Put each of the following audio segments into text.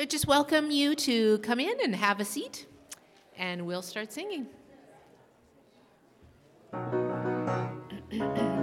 I just welcome you to come in and have a seat, and we'll start singing.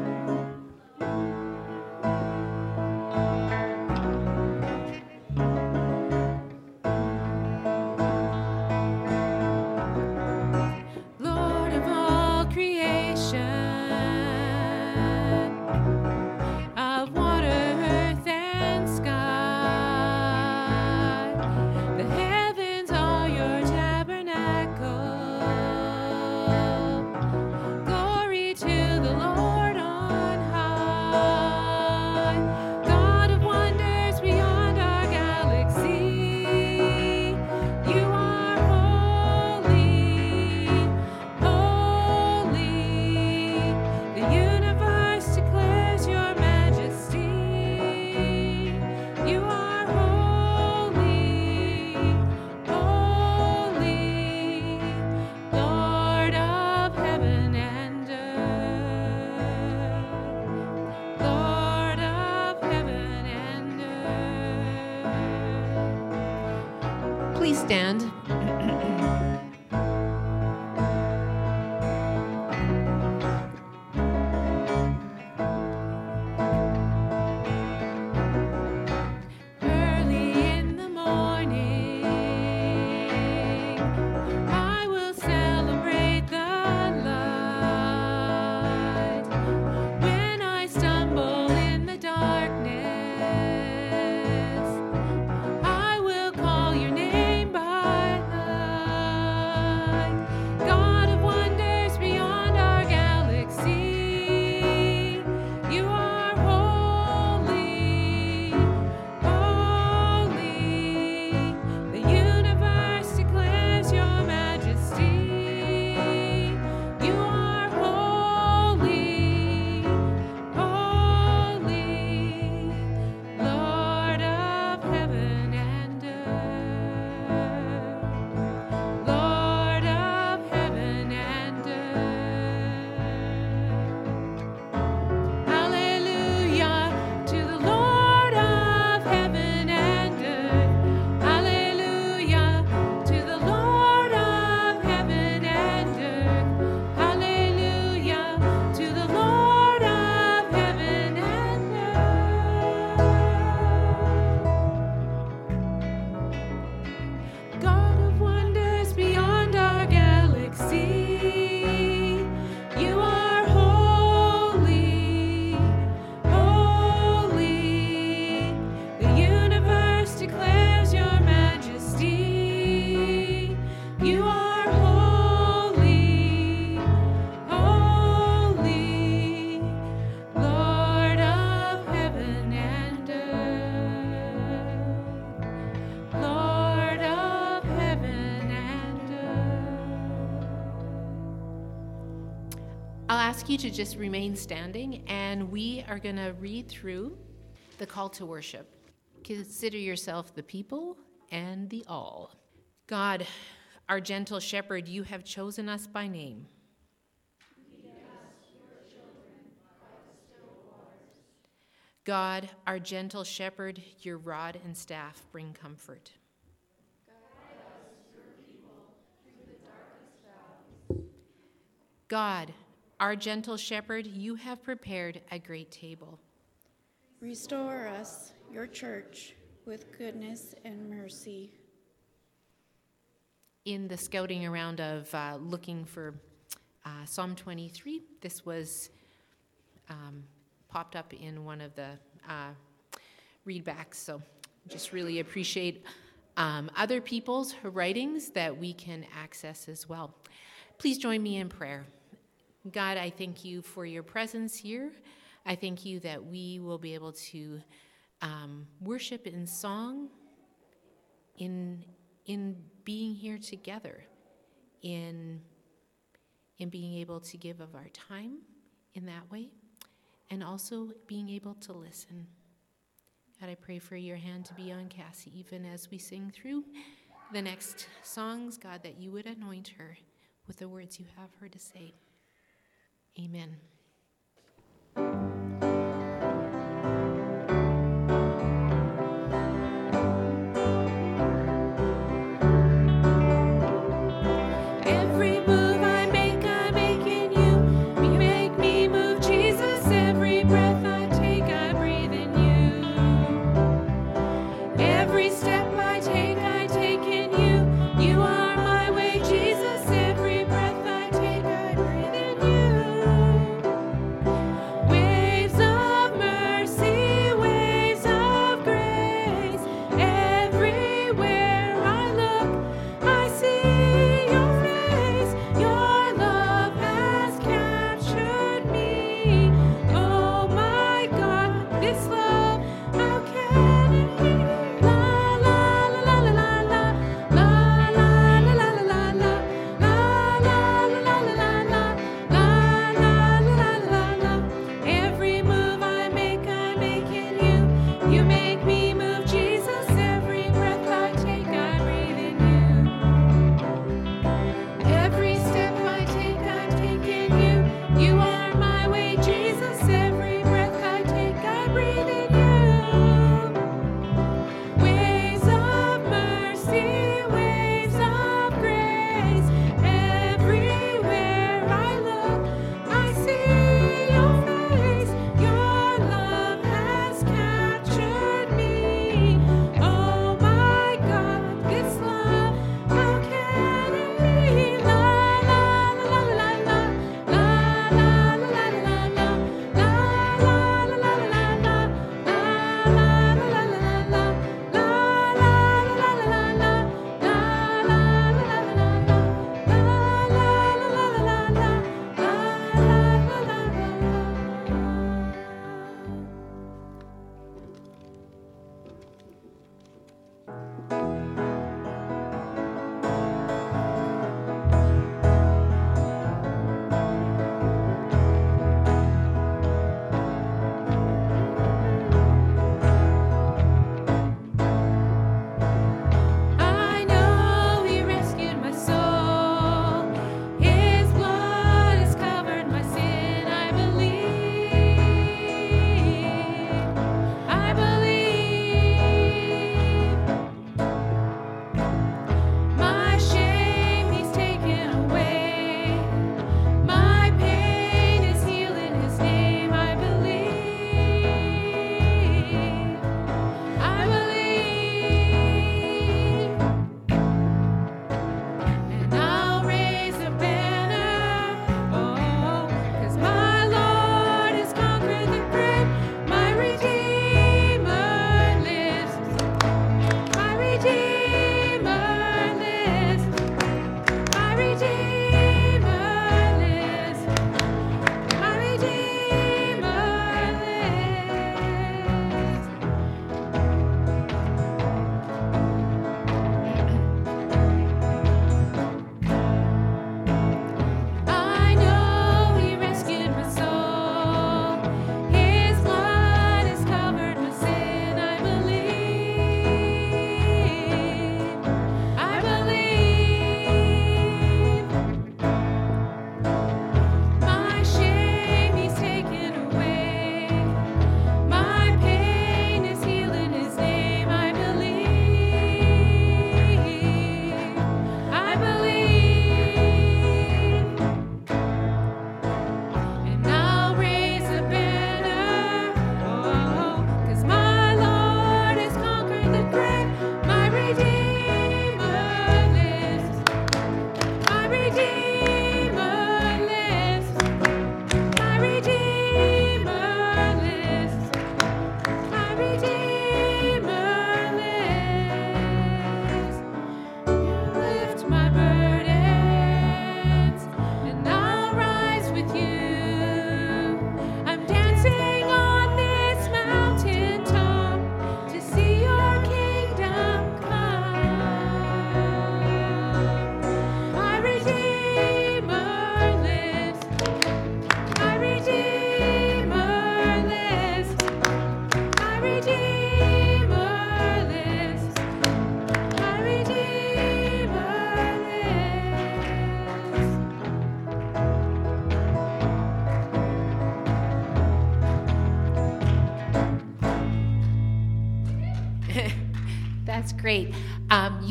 ask you to just remain standing, and we are going to read through the call to worship. Consider yourself the people and the all. God, our gentle shepherd, you have chosen us by name. God, our gentle shepherd, your rod and staff bring comfort. God, our gentle shepherd, you have prepared a great table. Restore us, your church, with goodness and mercy. In the scouting around of uh, looking for uh, Psalm 23, this was um, popped up in one of the uh, readbacks. So just really appreciate um, other people's writings that we can access as well. Please join me in prayer. God, I thank you for your presence here. I thank you that we will be able to um, worship in song, in in being here together, in in being able to give of our time in that way, and also being able to listen. God, I pray for your hand to be on Kassy, even as we sing through the next songs, God, that you would anoint her with the words you have her to say. Amen.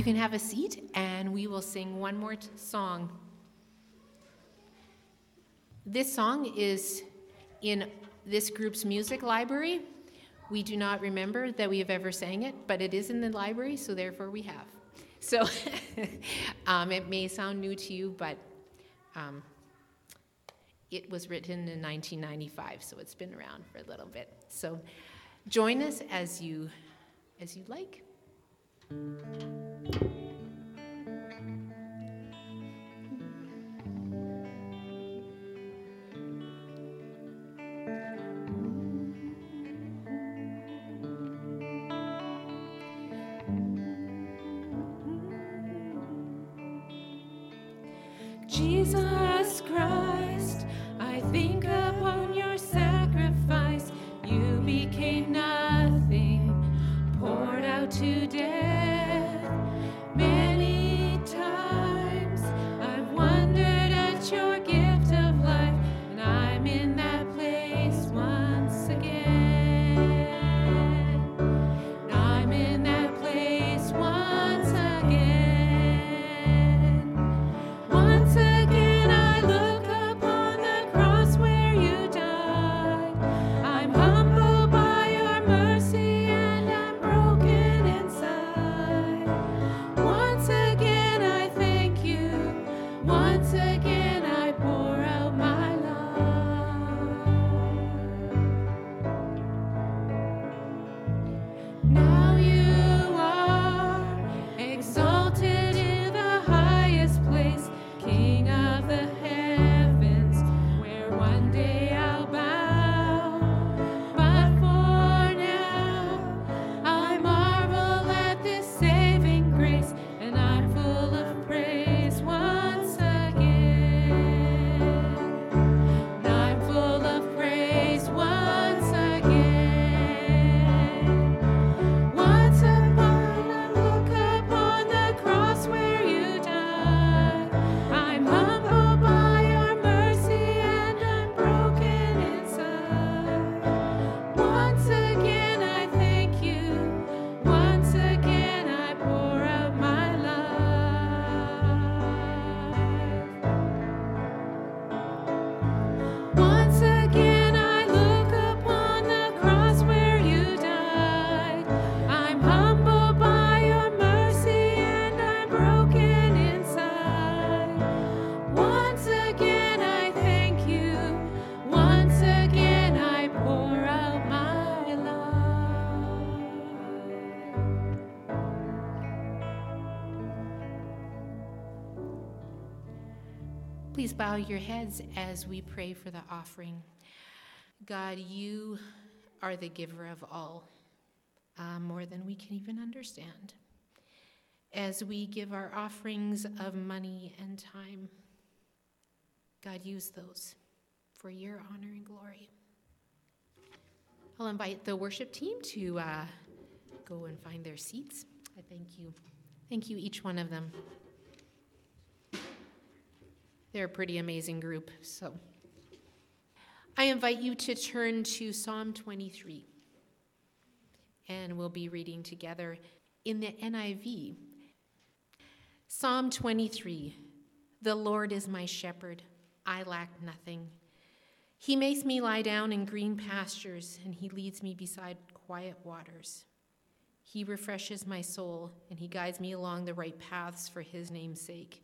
You can have a seat, and we will sing one more t- song. This song is in this group's music library. We do not remember that we have ever sang it, but it is in the library, so therefore we have. So um, it may sound new to you, but um, it was written in 1995, so it's been around for a little bit. So join us as you as you like. Jesus bow your heads as we pray for the offering. God, you are the giver of all, uh, more than we can even understand. As we give our offerings of money and time, God, use those for your honor and glory. I'll invite the worship team to uh, go and find their seats. I thank you. Thank you, each one of them. They're a pretty amazing group. So I invite you to turn to Psalm 23. And we'll be reading together in the NIV. Psalm 23 The Lord is my shepherd, I lack nothing. He makes me lie down in green pastures, and he leads me beside quiet waters. He refreshes my soul, and he guides me along the right paths for his name's sake.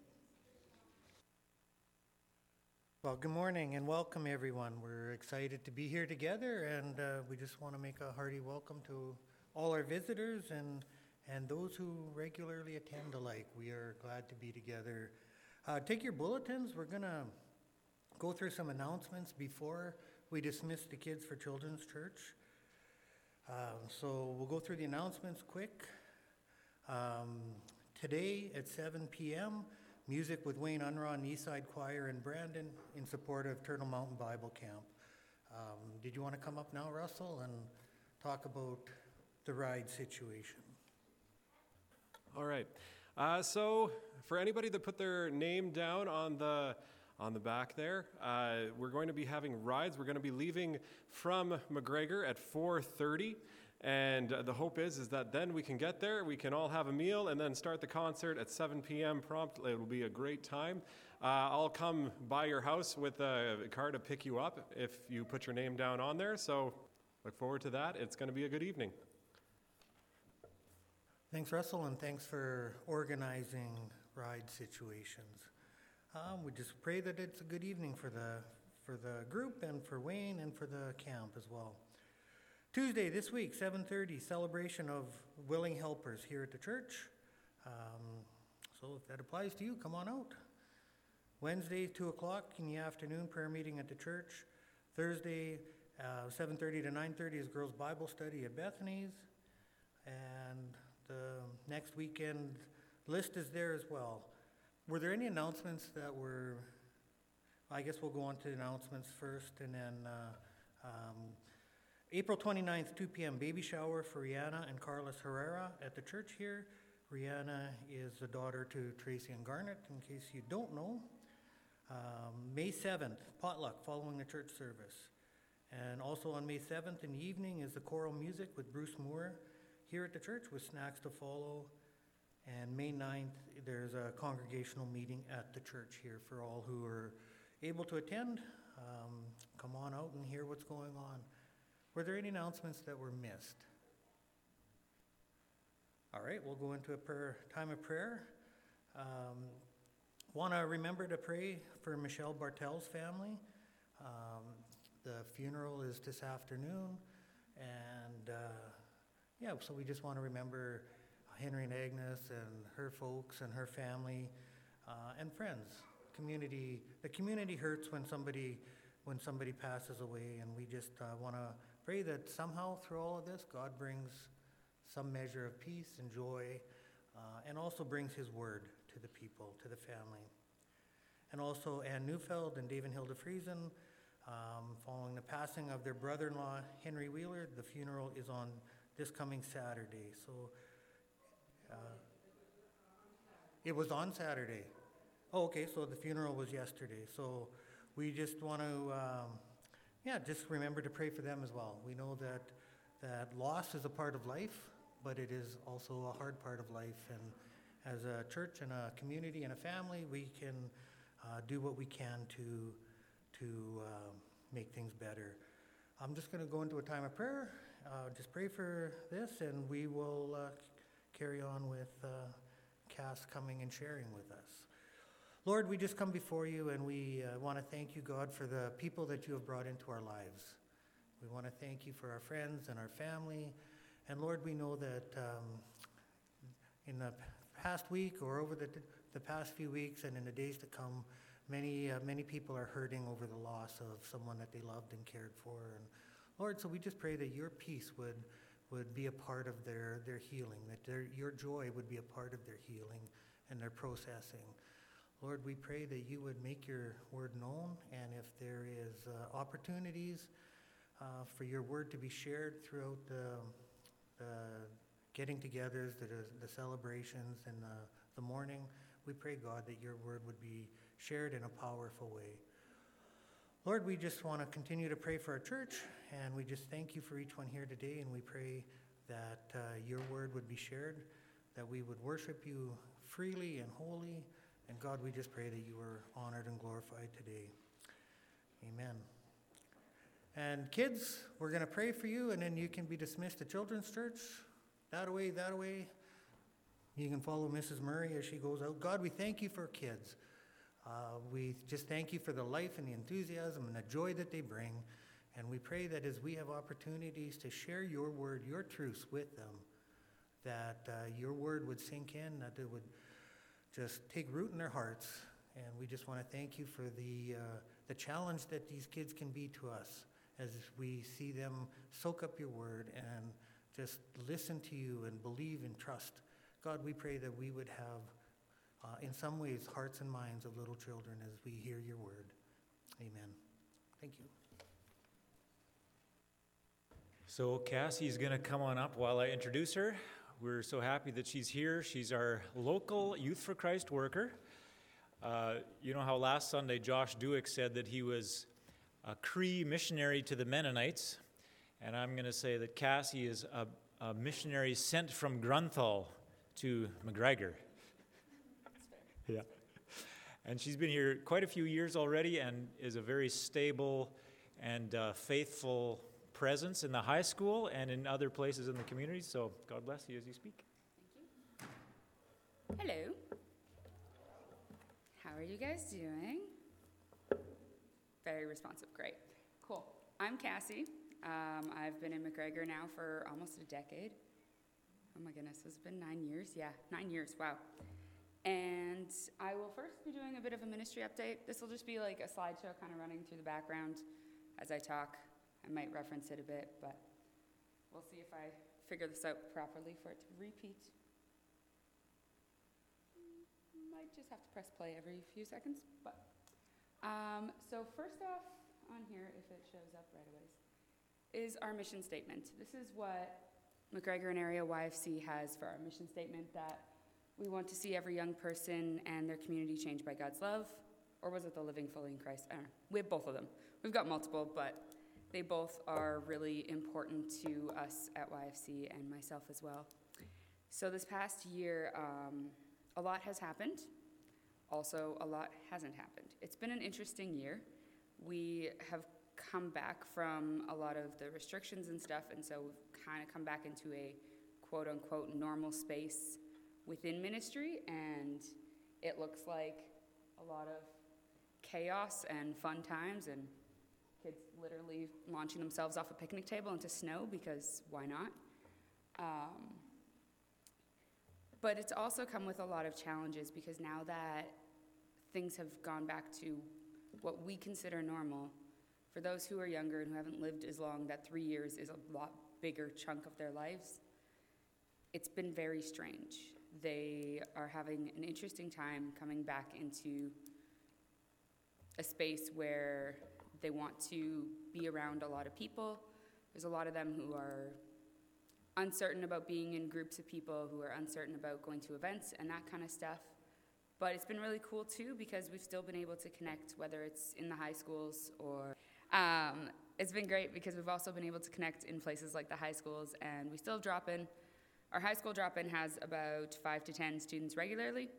Well, good morning and welcome, everyone. We're excited to be here together, and uh, we just want to make a hearty welcome to all our visitors and, and those who regularly attend alike. We are glad to be together. Uh, take your bulletins. We're going to go through some announcements before we dismiss the kids for Children's Church. Uh, so we'll go through the announcements quick. Um, Today at 7 PM, music with Wayne Unruh and Eastside Choir in Brandon in support of Turtle Mountain Bible Camp. Um, Did you want to come up now, Russell, and talk about the ride situation? All right. Uh, so, for anybody that put their name down on the on the back there, uh, we're going to be having rides. We're going to be leaving from MacGregor at 4:30, and uh, the hope is is that then we can get there, we can all have a meal, and then start the concert at 7 p.m. prompt. It will be a great time. Uh, I'll come by your house with a car to pick you up if you put your name down on there. So, look forward to that. It's going to be a good evening. Thanks, Russell, and thanks for organizing ride situations. Um, we just pray that it's a good evening for the for the group and for Wayne and for the camp as well. Tuesday this week, 7:30, celebration of willing helpers here at the church. Um, so if that applies to you, come on out. Wednesday, 2 o'clock in the afternoon, prayer meeting at the church. Thursday, uh, 7:30 to 9:30 is girls' Bible study at Bethany's. And the next weekend list is there as well. Were there any announcements that were, I guess we'll go on to announcements first, and then uh, um, April 29th, 2 p.m., baby shower for Rihanna and Carlos Herrera at the church here. Rihanna is the daughter to Tracy and Garnet, in case you don't know. Um, May 7th, potluck following the church service. And also on May 7th in the evening is the choral music with Bruce Moore here at the church with snacks to follow. And May 9th, there's a congregational meeting at the church here for all who are able to attend. Um, come on out and hear what's going on. Were there any announcements that were missed? All right, we'll go into a prayer, time of prayer. Um, Want to remember to pray for Michelle Bartel's family. Um, the funeral is this afternoon, and uh, yeah, so we just want to remember Henry and Agnes and her folks and her family uh, and friends. Community, the community hurts when somebody when somebody passes away, and we just uh, want to pray that somehow through all of this, God brings some measure of peace and joy, uh, and also brings His word to the people, to the family. And also Ann Neufeld and David Hilda Friesen, um, following the passing of their brother-in-law Henry Wheeler, the funeral is on this coming Saturday. So uh, it was on Saturday. Oh, okay. So the funeral was yesterday. So we just want to, um, yeah, just remember to pray for them as well. We know that that loss is a part of life, but it is also a hard part of life. And as a church and a community and a family, we can uh, do what we can to to um, make things better. I'm just going to go into a time of prayer. Uh, just pray for this, and we will uh, carry on with uh, Cass coming and sharing with us. Lord, we just come before you, and we uh, want to thank you, God, for the people that you have brought into our lives. We want to thank you for our friends and our family. And Lord, we know that um, in the past week or over the, the past few weeks and in the days to come, many, uh, many people are hurting over the loss of someone that they loved and cared for. And Lord, so we just pray that your peace would, would be a part of their, their healing, that their, your joy would be a part of their healing and their processing. Lord, we pray that you would make your word known, and if there is uh, opportunities uh, for your word to be shared throughout the, the getting togethers, the, the celebrations, and the, the mourning, we pray, God, that your word would be shared in a powerful way. Lord, we just want to continue to pray for our church, and we just thank you for each one here today, and we pray that uh, your word would be shared, that we would worship you freely and wholly, and God, we just pray that you are honored and glorified today. Amen. And kids, we're going to pray for you, and then you can be dismissed to Children's Church. That way, that way. You can follow Mrs. Murray as she goes out. God, we thank you for kids. Uh, we just thank you for the life and the enthusiasm and the joy that they bring. And we pray that as we have opportunities to share your word, your truths with them, that uh, your word would sink in, that it would just take root in their hearts. And we just want to thank you for the, uh, the challenge that these kids can be to us as we see them soak up your word and just listen to you and believe and trust God, we pray that we would have, uh, in some ways, hearts and minds of little children as we hear your word. Amen. Thank you. So Kassy's going to come on up while I introduce her. We're so happy that she's here. She's our local Youth for Christ worker. Uh, you know how last Sunday Josh Duick said that he was a Cree missionary to the Mennonites, and I'm going to say that Kassy is a, a missionary sent from Grunthal to MacGregor. yeah. And she's been here quite a few years already and is a very stable and uh, faithful presence in the high school and in other places in the community. So God bless you as you speak. Thank you. Hello. How are you guys doing? Very responsive. Great. Cool. I'm Kassy. Um, I've been in MacGregor now for almost a decade. Oh my goodness, it's been nine years? Yeah, nine years. Wow. And I will first be doing a bit of a ministry update. This will just be like a slideshow kind of running through the background as I talk. I might reference it a bit, but we'll see if I figure this out properly for it to repeat. Might just have to press play every few seconds, but. Um, so first off on here, if it shows up right away, is our mission statement. This is what MacGregor and Area YFC has for our mission statement that we want to see every young person and their community changed by God's love, or was it the living fully in Christ? I don't know. We have both of them. We've got multiple, but they both are really important to us at YFC and myself as well. So this past year, um, a lot has happened. Also, a lot hasn't happened. It's been an interesting year. We have come back from a lot of the restrictions and stuff, and so we've kind of come back into a quote unquote normal space within ministry, and it looks like a lot of chaos and fun times and kids literally launching themselves off a picnic table into snow because why not? Um, but it's also come with a lot of challenges because now that things have gone back to what we consider normal, for those who are younger and who haven't lived as long, that three years is a lot bigger chunk of their lives. It's been very strange. They are having an interesting time coming back into a space where they want to be around a lot of people. There's a lot of them who are uncertain about being in groups of people, who are uncertain about going to events and that kind of stuff. But it's been really cool too because we've still been able to connect, whether it's in the high schools or. Um, it's been great because we've also been able to connect in places like the high schools, and we still drop in. Our high school drop in has about five to 10 students regularly,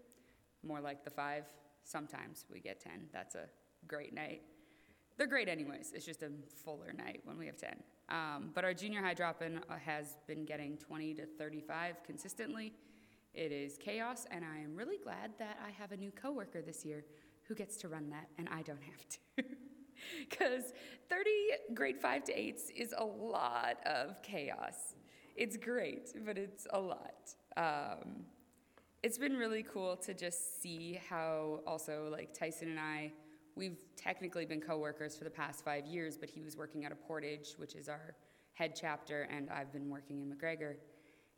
more like the five. Sometimes we get 10. That's a great night. They're great, anyways. It's just a fuller night when we have 10. Um, but our junior high drop in has been getting 20 to 35 consistently. It is chaos, and I am really glad that I have a new coworker this year who gets to run that, and I don't have to. Because 30 grade 5 to 8s is a lot of chaos. It's great, but it's a lot. Um, it's been really cool to just see how also like Tyson and I, we've technically been coworkers for the past five years, but he was working at a Portage, which is our head chapter, and I've been working in MacGregor.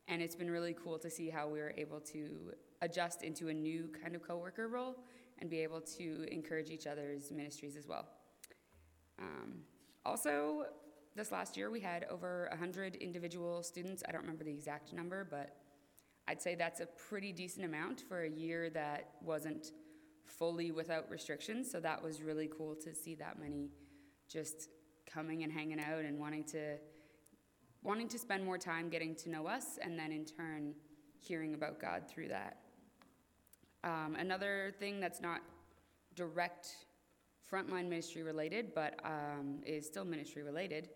And it's been really cool to see how we were able to adjust into a new kind of coworker role and be able to encourage each other's ministries as well. Um, also, this last year we had over 100 individual students. I don't remember the exact number, but I'd say that's a pretty decent amount for a year that wasn't fully without restrictions. So that was really cool to see that many just coming and hanging out and wanting to wanting to spend more time getting to know us and then in turn hearing about God through that. Um, another thing that's not direct frontline ministry related, but um, is still ministry related.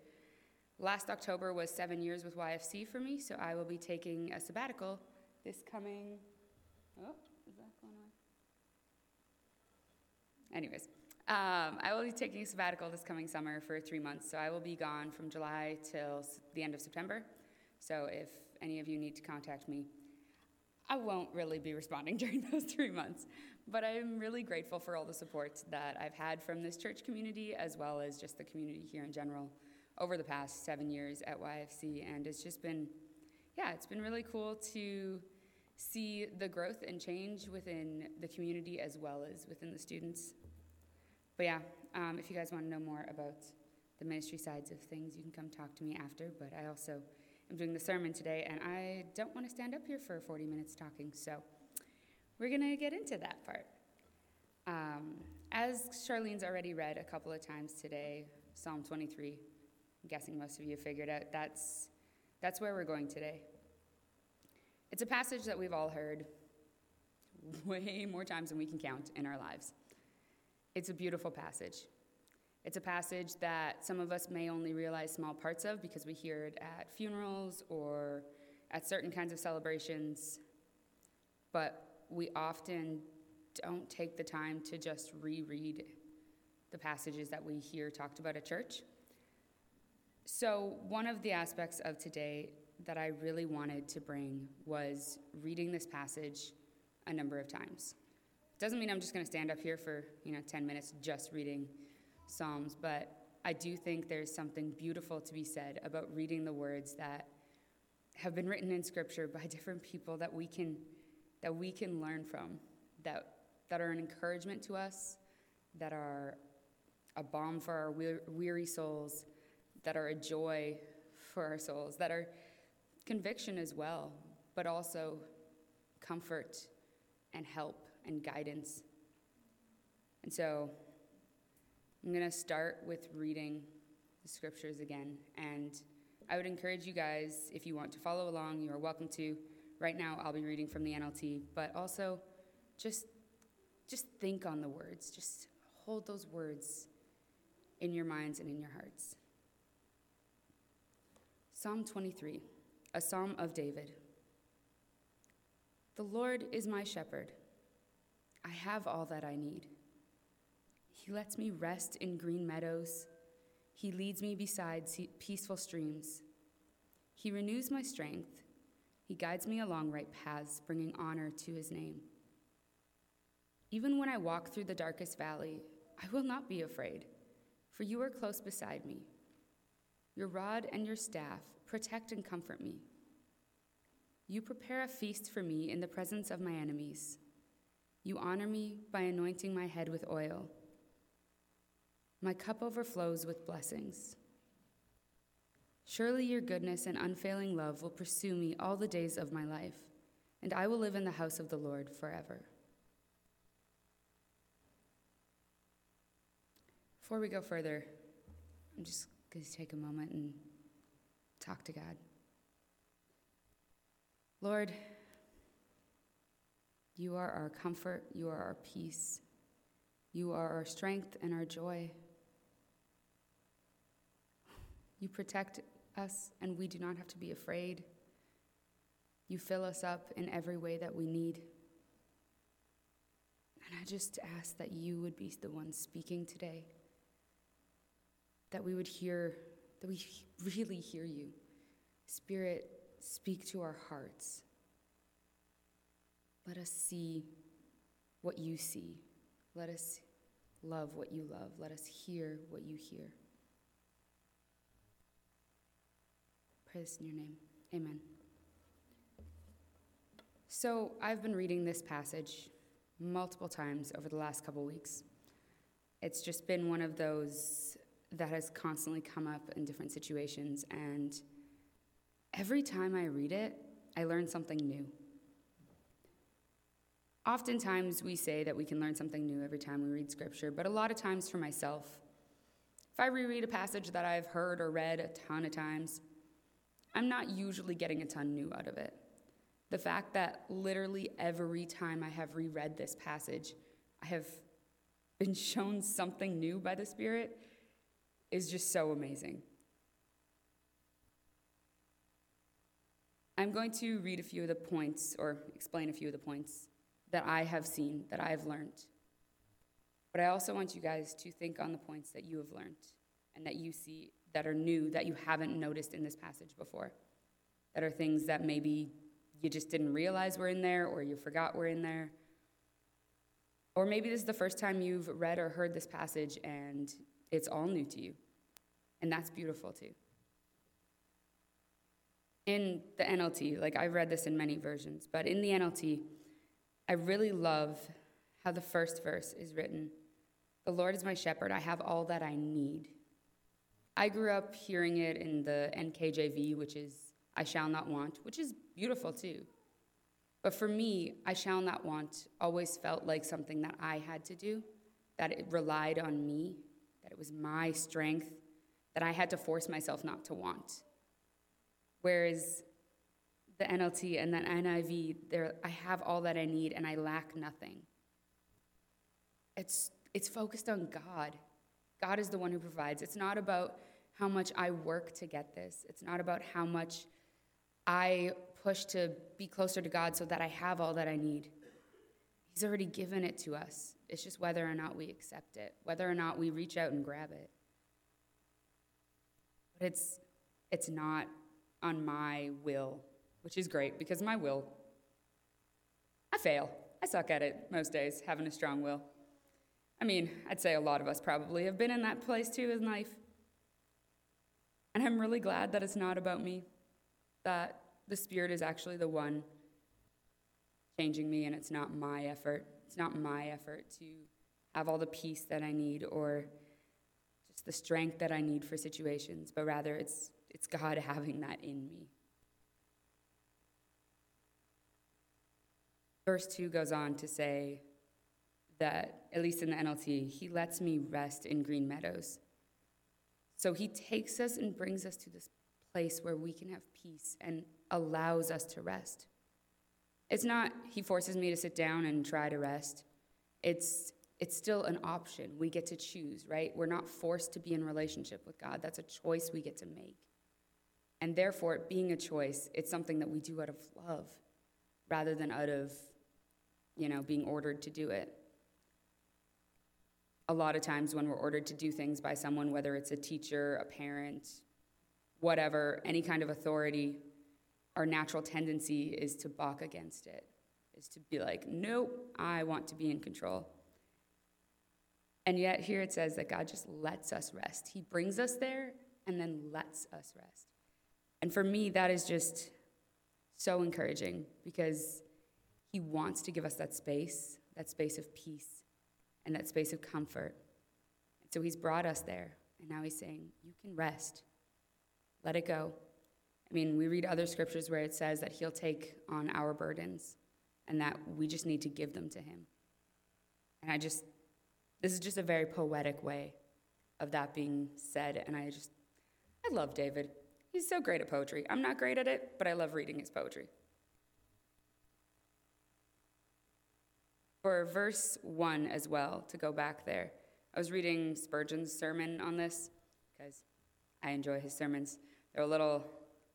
Last October was seven years with YFC for me, so I will be taking a sabbatical this coming. Oh, is that going on? Anyways, um, I will be taking a sabbatical this coming summer for three months, so I will be gone from July till the end of September. So if any of you need to contact me, I won't really be responding during those three months. But I'm really grateful for all the support that I've had from this church community as well as just the community here in general over the past seven years at YFC. And it's just been, yeah, it's been really cool to see the growth and change within the community as well as within the students. But yeah, um, if you guys want to know more about the ministry sides of things, you can come talk to me after. But I also am doing the sermon today, and I don't want to stand up here for 40 minutes talking, so we're going to get into that part. Um, as Charlene's already read a couple of times today, Psalm 23, I'm guessing most of you figured out that's, that's where we're going today. It's a passage that we've all heard way more times than we can count in our lives. It's a beautiful passage. It's a passage that some of us may only realize small parts of because we hear it at funerals or at certain kinds of celebrations, but we often don't take the time to just reread the passages that we hear talked about at church. So, one of the aspects of today that I really wanted to bring was reading this passage a number of times. Doesn't mean I'm just going to stand up here for, you know, 10 minutes just reading Psalms, but I do think there's something beautiful to be said about reading the words that have been written in scripture by different people that we can that we can learn from, that that are an encouragement to us, that are a balm for our weary souls, that are a joy for our souls, that are conviction as well, but also comfort and help and guidance. And so I'm going to start with reading the scriptures again. And I would encourage you guys, if you want to follow along, you are welcome to. Right now, I'll be reading from the NLT, but also just, just think on the words. Just hold those words in your minds and in your hearts. Psalm 23, a psalm of David. The Lord is my shepherd. I have all that I need. He lets me rest in green meadows. He leads me beside peaceful streams. He renews my strength. He guides me along right paths, bringing honor to his name. Even when I walk through the darkest valley, I will not be afraid, for you are close beside me. Your rod and your staff protect and comfort me. You prepare a feast for me in the presence of my enemies. You honor me by anointing my head with oil. My cup overflows with blessings. Surely your goodness and unfailing love will pursue me all the days of my life, and I will live in the house of the Lord forever. Before we go further, I'm just going to take a moment and talk to God. Lord, you are our comfort, you are our peace, you are our strength and our joy. You protect us, and we do not have to be afraid. You fill us up in every way that we need. And I just ask that you would be the one speaking today, that we would hear, that we really hear you. Spirit, speak to our hearts. Let us see what you see. Let us love what you love. Let us hear what you hear. Praise in your name. Amen. So, I've been reading this passage multiple times over the last couple weeks. It's just been one of those that has constantly come up in different situations, and every time I read it, I learn something new. Oftentimes, we say that we can learn something new every time we read scripture, but a lot of times for myself, if I reread a passage that I've heard or read a ton of times, I'm not usually getting a ton new out of it. The fact that literally every time I have reread this passage, I have been shown something new by the Spirit is just so amazing. I'm going to read a few of the points or explain a few of the points that I have seen, that I have learned. But I also want you guys to think on the points that you have learned and that you see that are new that you haven't noticed in this passage before, that are things that maybe you just didn't realize were in there or you forgot were in there. Or maybe this is the first time you've read or heard this passage and it's all new to you. And that's beautiful too. in the NLT, like I've read this in many versions, but in the NLT, I really love how the first verse is written The Lord is my shepherd, I have all that I need. I grew up hearing it in the NKJV, which is I shall not want, which is beautiful too. But for me, I shall not want always felt like something that I had to do, that it relied on me, that it was my strength, that I had to force myself not to want. Whereas the NLT and the NIV, there I have all that I need and I lack nothing. It's it's focused on God. God is the one who provides. It's not about how much I work to get this. It's not about how much I push to be closer to God so that I have all that I need. He's already given it to us. It's just whether or not we accept it, whether or not we reach out and grab it. But it's it's not on my will, which is great because my will I fail. I suck at it most days, having a strong will. I mean, I'd say a lot of us probably have been in that place too in life. And I'm really glad that it's not about me, that the Spirit is actually the one changing me, and it's not my effort. It's not my effort to have all the peace that I need or just the strength that I need for situations, but rather it's, it's God having that in me. Verse 2 goes on to say that, at least in the NLT, He lets me rest in green meadows. So He takes us and brings us to this place where we can have peace and allows us to rest. It's not He forces me to sit down and try to rest. It's it's still an option. We get to choose, right? We're not forced to be in relationship with God. That's a choice we get to make. And therefore, being a choice, it's something that we do out of love rather than out of, you know, being ordered to do it. A lot of times when we're ordered to do things by someone, whether it's a teacher, a parent, whatever, any kind of authority, our natural tendency is to balk against it, is to be like, nope, I want to be in control. And yet, here it says that God just lets us rest. He brings us there and then lets us rest. And for me, that is just so encouraging because He wants to give us that space, that space of peace, and that space of comfort. So He's brought us there. And now He's saying, You can rest. Let it go. I mean, we read other scriptures where it says that He'll take on our burdens and that we just need to give them to Him. And I just, this is just a very poetic way of that being said. And I just, I love David. He's so great at poetry. I'm not great at it, but I love reading his poetry. For verse 1 as well, to go back there, I was reading Spurgeon's sermon on this because I enjoy his sermons. They're a little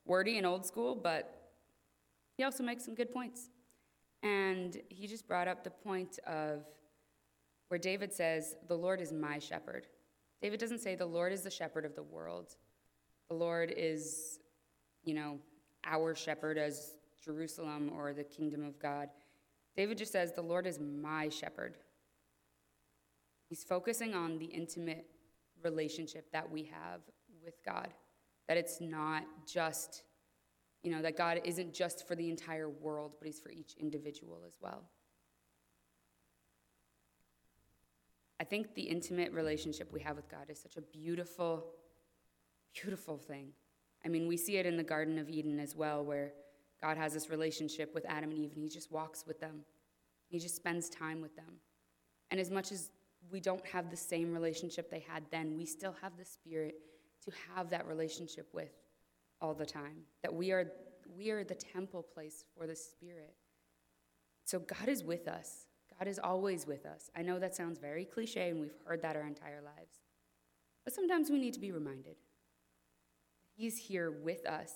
wordy and old school, but he also makes some good points. And he just brought up the point of where David says, The Lord is my shepherd. David doesn't say, The Lord is the shepherd of the world. The Lord is, you know, our shepherd as Jerusalem or the kingdom of God. David just says, The Lord is my shepherd. He's focusing on the intimate relationship that we have with God, that it's not just, you know, that God isn't just for the entire world, but He's for each individual as well. I think the intimate relationship we have with God is such a beautiful, beautiful thing. I mean, we see it in the Garden of Eden as well, where God has this relationship with Adam and Eve, and He just walks with them. He just spends time with them. And as much as we don't have the same relationship they had then, we still have the Spirit to have that relationship with all the time. That we are, we are the temple place for the Spirit. So God is with us. God is always with us. I know that sounds very cliche, and we've heard that our entire lives. But sometimes we need to be reminded. He's here with us,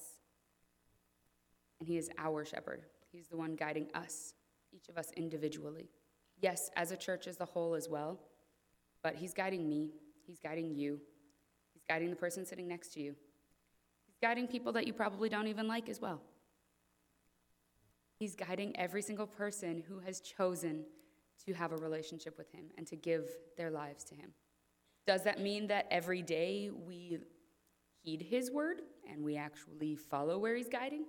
and He is our shepherd. He's the one guiding us, each of us individually. Yes, as a church as a whole as well, but He's guiding me, He's guiding you, He's guiding the person sitting next to you, He's guiding people that you probably don't even like as well. He's guiding every single person who has chosen to have a relationship with Him and to give their lives to Him. Does that mean that every day we heed his word and we actually follow where he's guiding?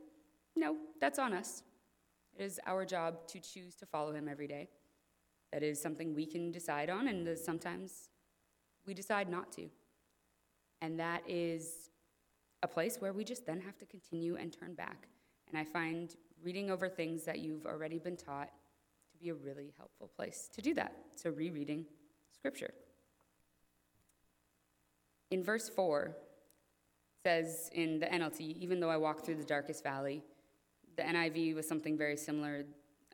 No, that's on us. It is our job to choose to follow him every day. That is something we can decide on, and sometimes we decide not to. And that is a place where we just then have to continue and turn back. And I find reading over things that you've already been taught to be a really helpful place to do that. So, rereading scripture. In verse 4, says in the NLT, even though I walk through the darkest valley, the NIV was something very similar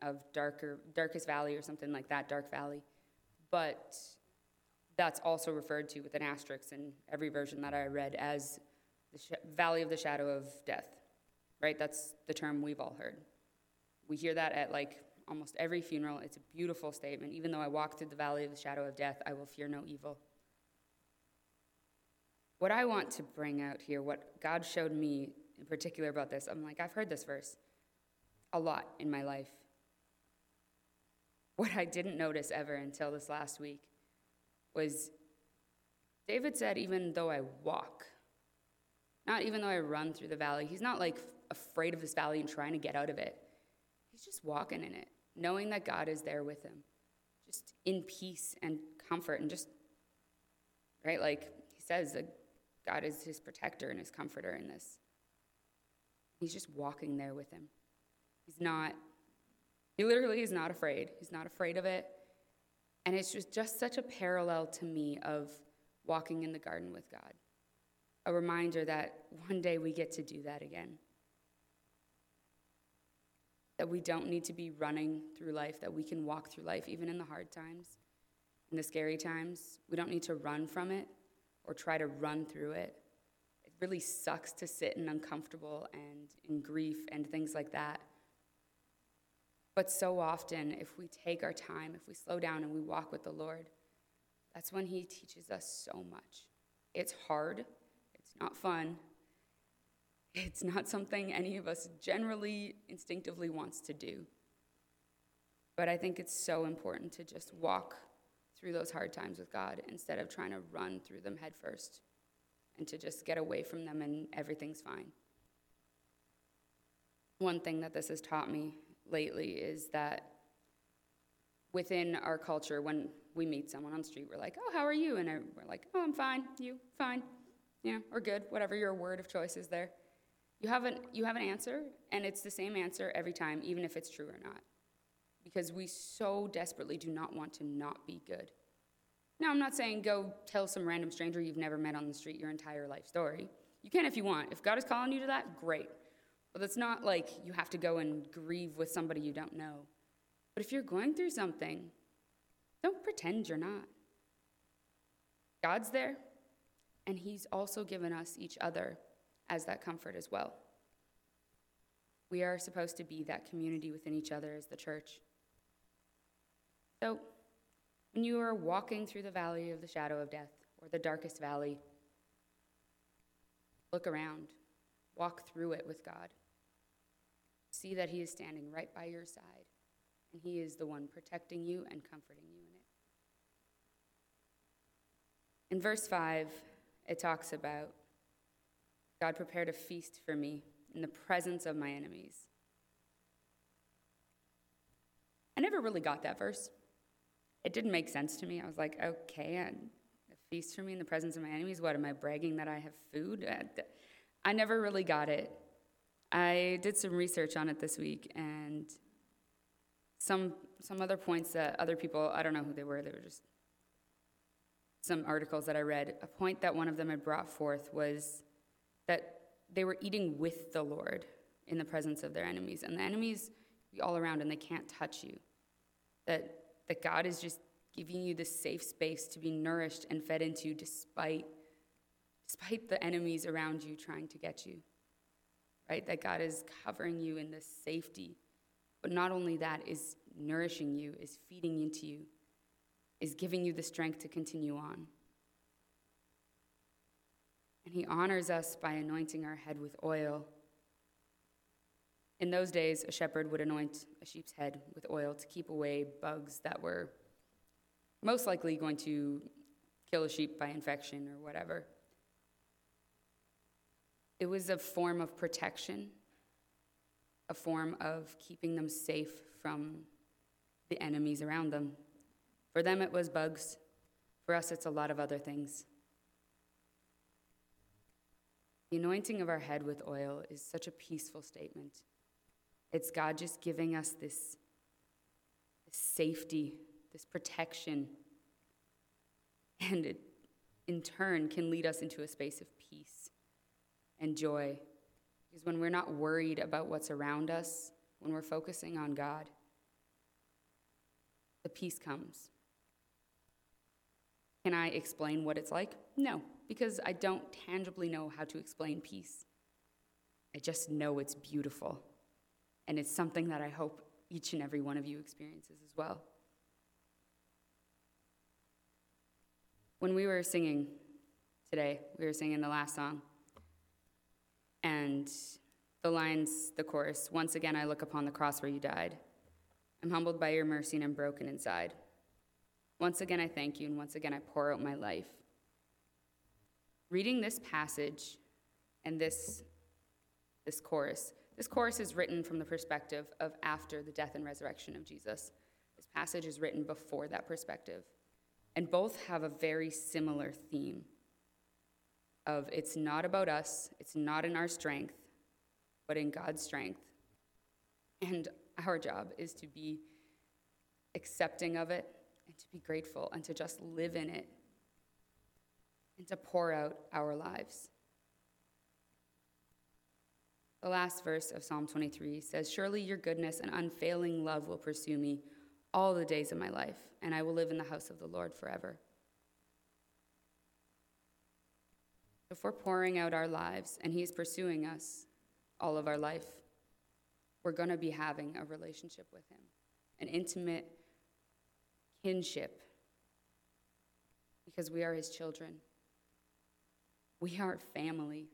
of darker, darkest valley or something like that, dark valley. But that's also referred to with an asterisk in every version that I read as the sh- valley of the shadow of death, right? That's the term we've all heard. We hear that at like almost every funeral. It's a beautiful statement. Even though I walk through the valley of the shadow of death, I will fear no evil. What I want to bring out here, what God showed me in particular about this, I'm like, I've heard this verse a lot in my life. What I didn't notice ever until this last week was David said, even though I walk, not even though I run through the valley, he's not like afraid of this valley and trying to get out of it. He's just walking in it, knowing that God is there with him, just in peace and comfort, and just, right? Like he says, that God is his protector and his comforter in this. He's just walking there with him. He's not, he literally is not afraid. He's not afraid of it. And it's just, just such a parallel to me of walking in the garden with God. A reminder that one day we get to do that again. That we don't need to be running through life, that we can walk through life even in the hard times, in the scary times. We don't need to run from it or try to run through it. It really sucks to sit in uncomfortable and in grief and things like that. But so often, if we take our time, if we slow down and we walk with the Lord, that's when He teaches us so much. It's hard, it's not fun, it's not something any of us generally instinctively wants to do. But I think it's so important to just walk through those hard times with God instead of trying to run through them headfirst and to just get away from them and everything's fine. One thing that this has taught me lately is that within our culture, when we meet someone on the street, we're like, oh, how are you? And we're like, oh, I'm fine. You? Fine. Yeah, or good. Whatever your word of choice is there. You have, an, you have an answer, and it's the same answer every time, even if it's true or not. Because we so desperately do not want to not be good. Now, I'm not saying go tell some random stranger you've never met on the street your entire life story. You can if you want. If God is calling you to that, great. But it's not like you have to go and grieve with somebody you don't know. But if you're going through something, don't pretend you're not. God's there, and He's also given us each other as that comfort as well. We are supposed to be that community within each other as the church. So, when you are walking through the valley of the shadow of death or the darkest valley, look around, walk through it with God. See that He is standing right by your side, and He is the one protecting you and comforting you in it. In verse 5, it talks about God prepared a feast for me in the presence of my enemies. I never really got that verse. It didn't make sense to me. I was like, okay, a feast for me in the presence of my enemies. What am I bragging that I have food? I never really got it. I did some research on it this week, and some some other points that other people I don't know who they were. They were just some articles that I read. A point that one of them had brought forth was that they were eating with the Lord in the presence of their enemies, and the enemies all around, and they can't touch you. That that God is just giving you this safe space to be nourished and fed into, despite despite the enemies around you trying to get you right? That God is covering you in this safety. But not only that, is nourishing you, is feeding into you, is giving you the strength to continue on. And He honors us by anointing our head with oil. In those days, a shepherd would anoint a sheep's head with oil to keep away bugs that were most likely going to kill a sheep by infection or whatever. It was a form of protection, a form of keeping them safe from the enemies around them. For them, it was bugs. For us, it's a lot of other things. The anointing of our head with oil is such a peaceful statement. It's God just giving us this, this safety, this protection, and it in turn can lead us into a space of peace and joy. Because when we're not worried about what's around us, when we're focusing on God, the peace comes. Can I explain what it's like? No, because I don't tangibly know how to explain peace. I just know it's beautiful. And it's something that I hope each and every one of you experiences as well. When we were singing today, we were singing the last song. And the lines, the chorus, once again I look upon the cross where you died. I'm humbled by your mercy and I'm broken inside. Once again I thank you, and once again I pour out my life. Reading this passage and this, this chorus, this chorus is written from the perspective of after the death and resurrection of Jesus. This passage is written before that perspective. And both have a very similar theme of it's not about us, it's not in our strength, but in God's strength. And our job is to be accepting of it and to be grateful and to just live in it and to pour out our lives. The last verse of Psalm 23 says, Surely your goodness and unfailing love will pursue me all the days of my life, and I will live in the house of the Lord forever. We're pouring out our lives and He's pursuing us all of our life, we're going to be having a relationship with Him, an intimate kinship, because we are His children. We are family.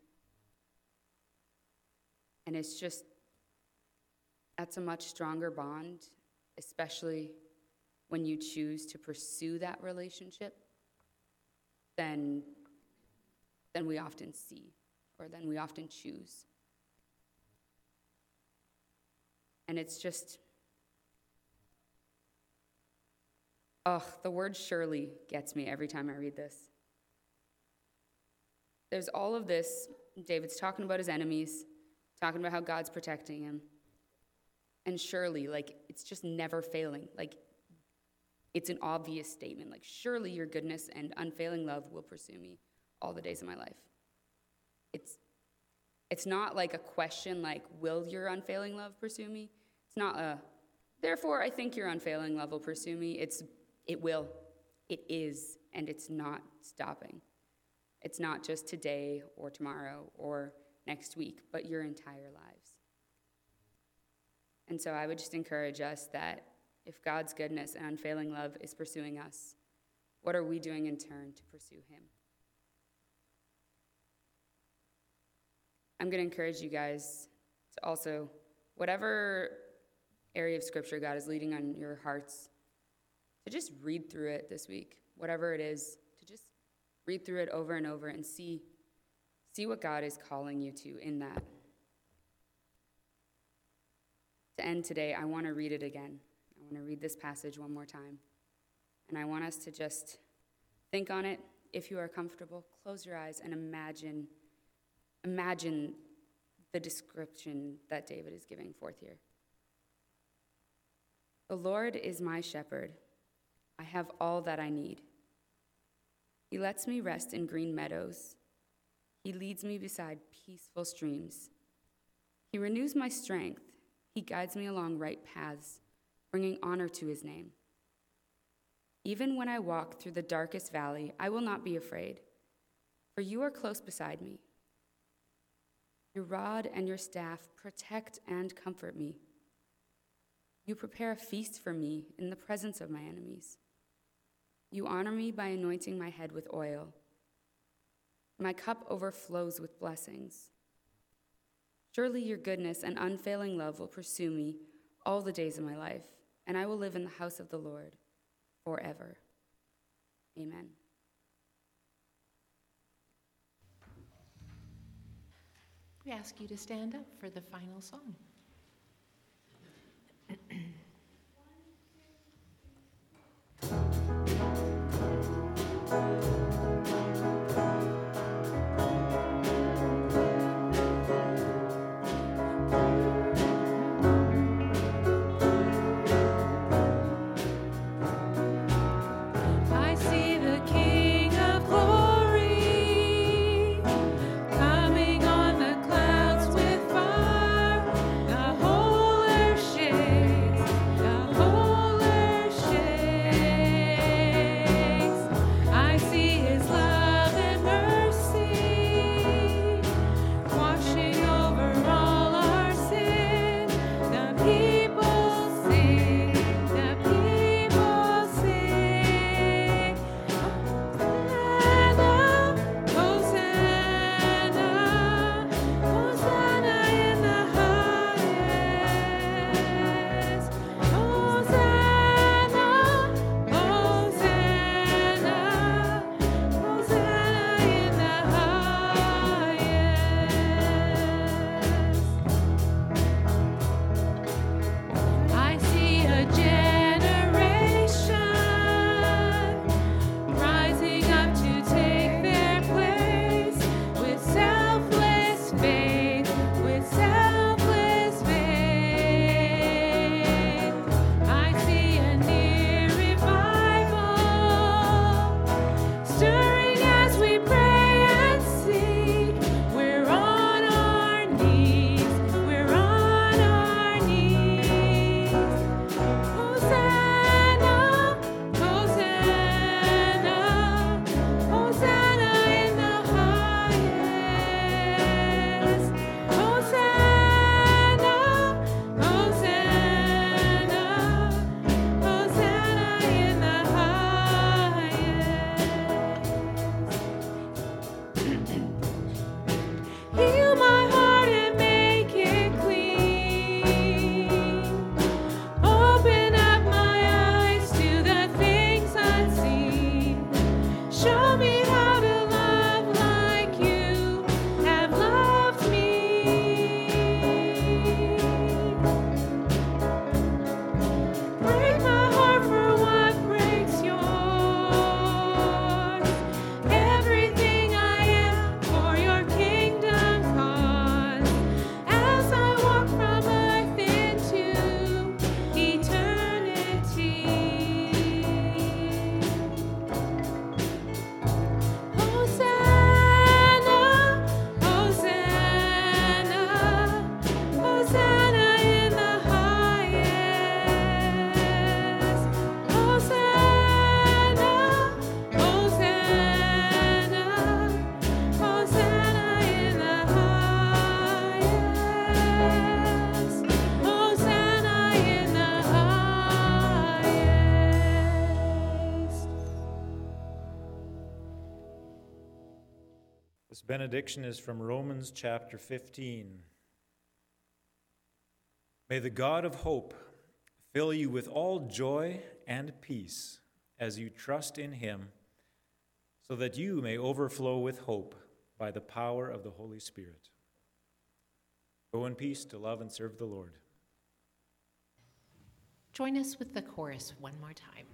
And it's just, that's a much stronger bond, especially when you choose to pursue that relationship than, than we often see or than we often choose. And it's just, oh, the word surely gets me every time I read this. There's all of this. David's talking about his enemies, talking about how God's protecting him. And surely, like, it's just never failing. Like, it's an obvious statement. Like, surely your goodness and unfailing love will pursue me all the days of my life. It's, it's not like a question like, will your unfailing love pursue me? It's not a, therefore I think your unfailing love will pursue me. It's, it will. It is, and it's not stopping. It's not just today or tomorrow or next week, but your entire lives. And so I would just encourage us that if God's goodness and unfailing love is pursuing us, what are we doing in turn to pursue Him? I'm going to encourage you guys to also, whatever area of Scripture God is leading on your hearts, to just read through it this week, whatever it is, to just read through it over and over and see, see what God is calling you to in that. To end today, I want to read it again. I want to read this passage one more time. And I want us to just think on it. If you are comfortable, close your eyes and imagine imagine the description that David is giving forth here. The Lord is my shepherd. I have all that I need. He lets me rest in green meadows. He leads me beside peaceful streams. He renews my strength. He guides me along right paths, bringing honor to his name. Even when I walk through the darkest valley, I will not be afraid, for you are close beside me. Your rod and your staff protect and comfort me. You prepare a feast for me in the presence of my enemies. You honor me by anointing my head with oil. My cup overflows with blessings. Surely your goodness and unfailing love will pursue me all the days of my life, and I will live in the house of the Lord forever. Amen. We ask you to stand up for the final song. benediction is from Romans chapter 15. May the God of hope fill you with all joy and peace as you trust in him, so that you may overflow with hope by the power of the Holy Spirit. Go in peace to love and serve the Lord. Join us with the chorus one more time.